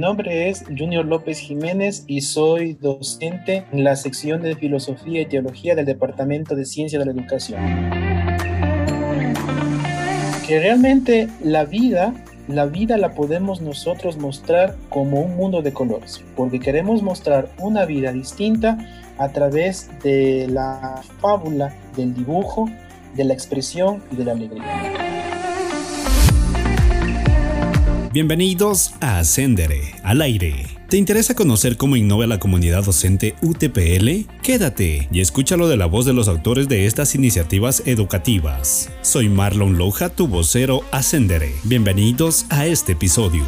nombre es Junior López Jiménez y soy docente en la sección de Filosofía y Teología del Departamento de Ciencia de la Educación. Que realmente la vida la vida la podemos nosotros mostrar como un mundo de colores, porque queremos mostrar una vida distinta a través de la fábula, del dibujo, de la expresión y de la alegría. Bienvenidos a Ascendere, al aire. ¿Te interesa conocer cómo innova la comunidad docente UTPL? Quédate y escúchalo de la voz de los autores de estas iniciativas educativas. Soy Marlon Loja, tu vocero Ascendere. Bienvenidos a este episodio.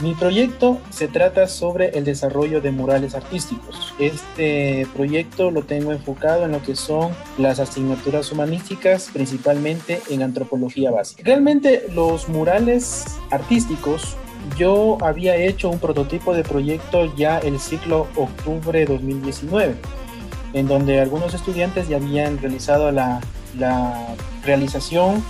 Mi proyecto se trata sobre el desarrollo de murales artísticos. Este proyecto lo tengo enfocado en lo que son las asignaturas humanísticas, principalmente en antropología básica. Realmente los murales artísticos yo había hecho un prototipo de proyecto ya el ciclo octubre 2019, en donde algunos estudiantes ya habían realizado la, la realización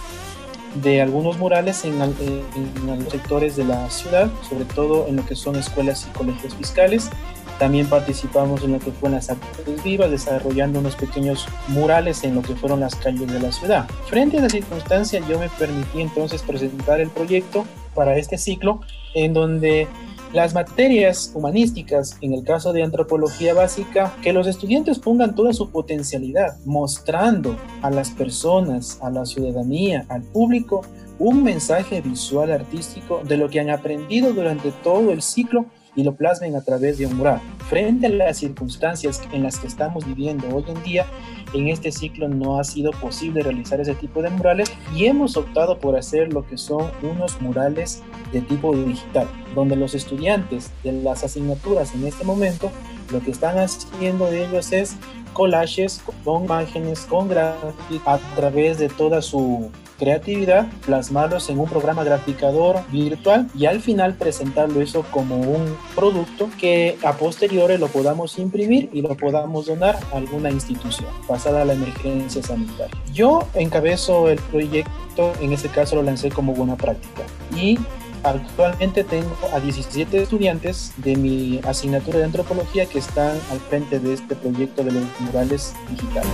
de algunos murales en, los sectores de la ciudad, sobre todo en lo que son escuelas y colegios fiscales. También participamos en lo que fueron las artes vivas, desarrollando unos pequeños murales en lo que fueron las calles de la ciudad. Frente a la circunstancia, yo me permití entonces presentar el proyecto para este ciclo, en donde las materias humanísticas, en el caso de antropología básica, que los estudiantes pongan toda su potencialidad, mostrando a las personas, a la ciudadanía, al público, un mensaje visual artístico de lo que han aprendido durante todo el ciclo y lo plasmen a través de un mural. Frente a las circunstancias en las que estamos viviendo hoy en día, en este ciclo no ha sido posible realizar ese tipo de murales y hemos optado por hacer lo que son unos murales de tipo digital, donde los estudiantes de las asignaturas en este momento lo que están haciendo de ellos es collages con imágenes, con gráficos a través de toda su creatividad, plasmarlos en un programa graficador virtual y al final presentarlo eso como un producto que a posteriori lo podamos imprimir y lo podamos donar a alguna institución pasada la emergencia sanitaria. Yo encabezo el proyecto, en este caso lo lancé como buena práctica y Actualmente tengo a 17 estudiantes de mi asignatura de antropología que están al frente de este proyecto de los murales digitales.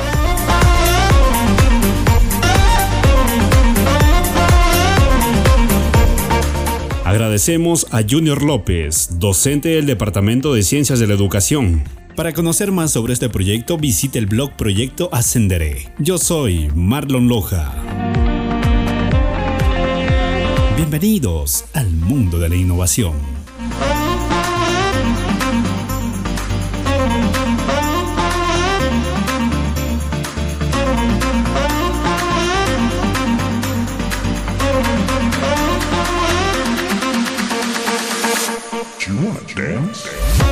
Agradecemos a Junior López, docente del Departamento de Ciencias de la Educación. Para conocer más sobre este proyecto, visite el blog Proyecto Ascenderé. Yo soy Marlon Loja. Bienvenidos al mundo de la innovación. much dance. dance.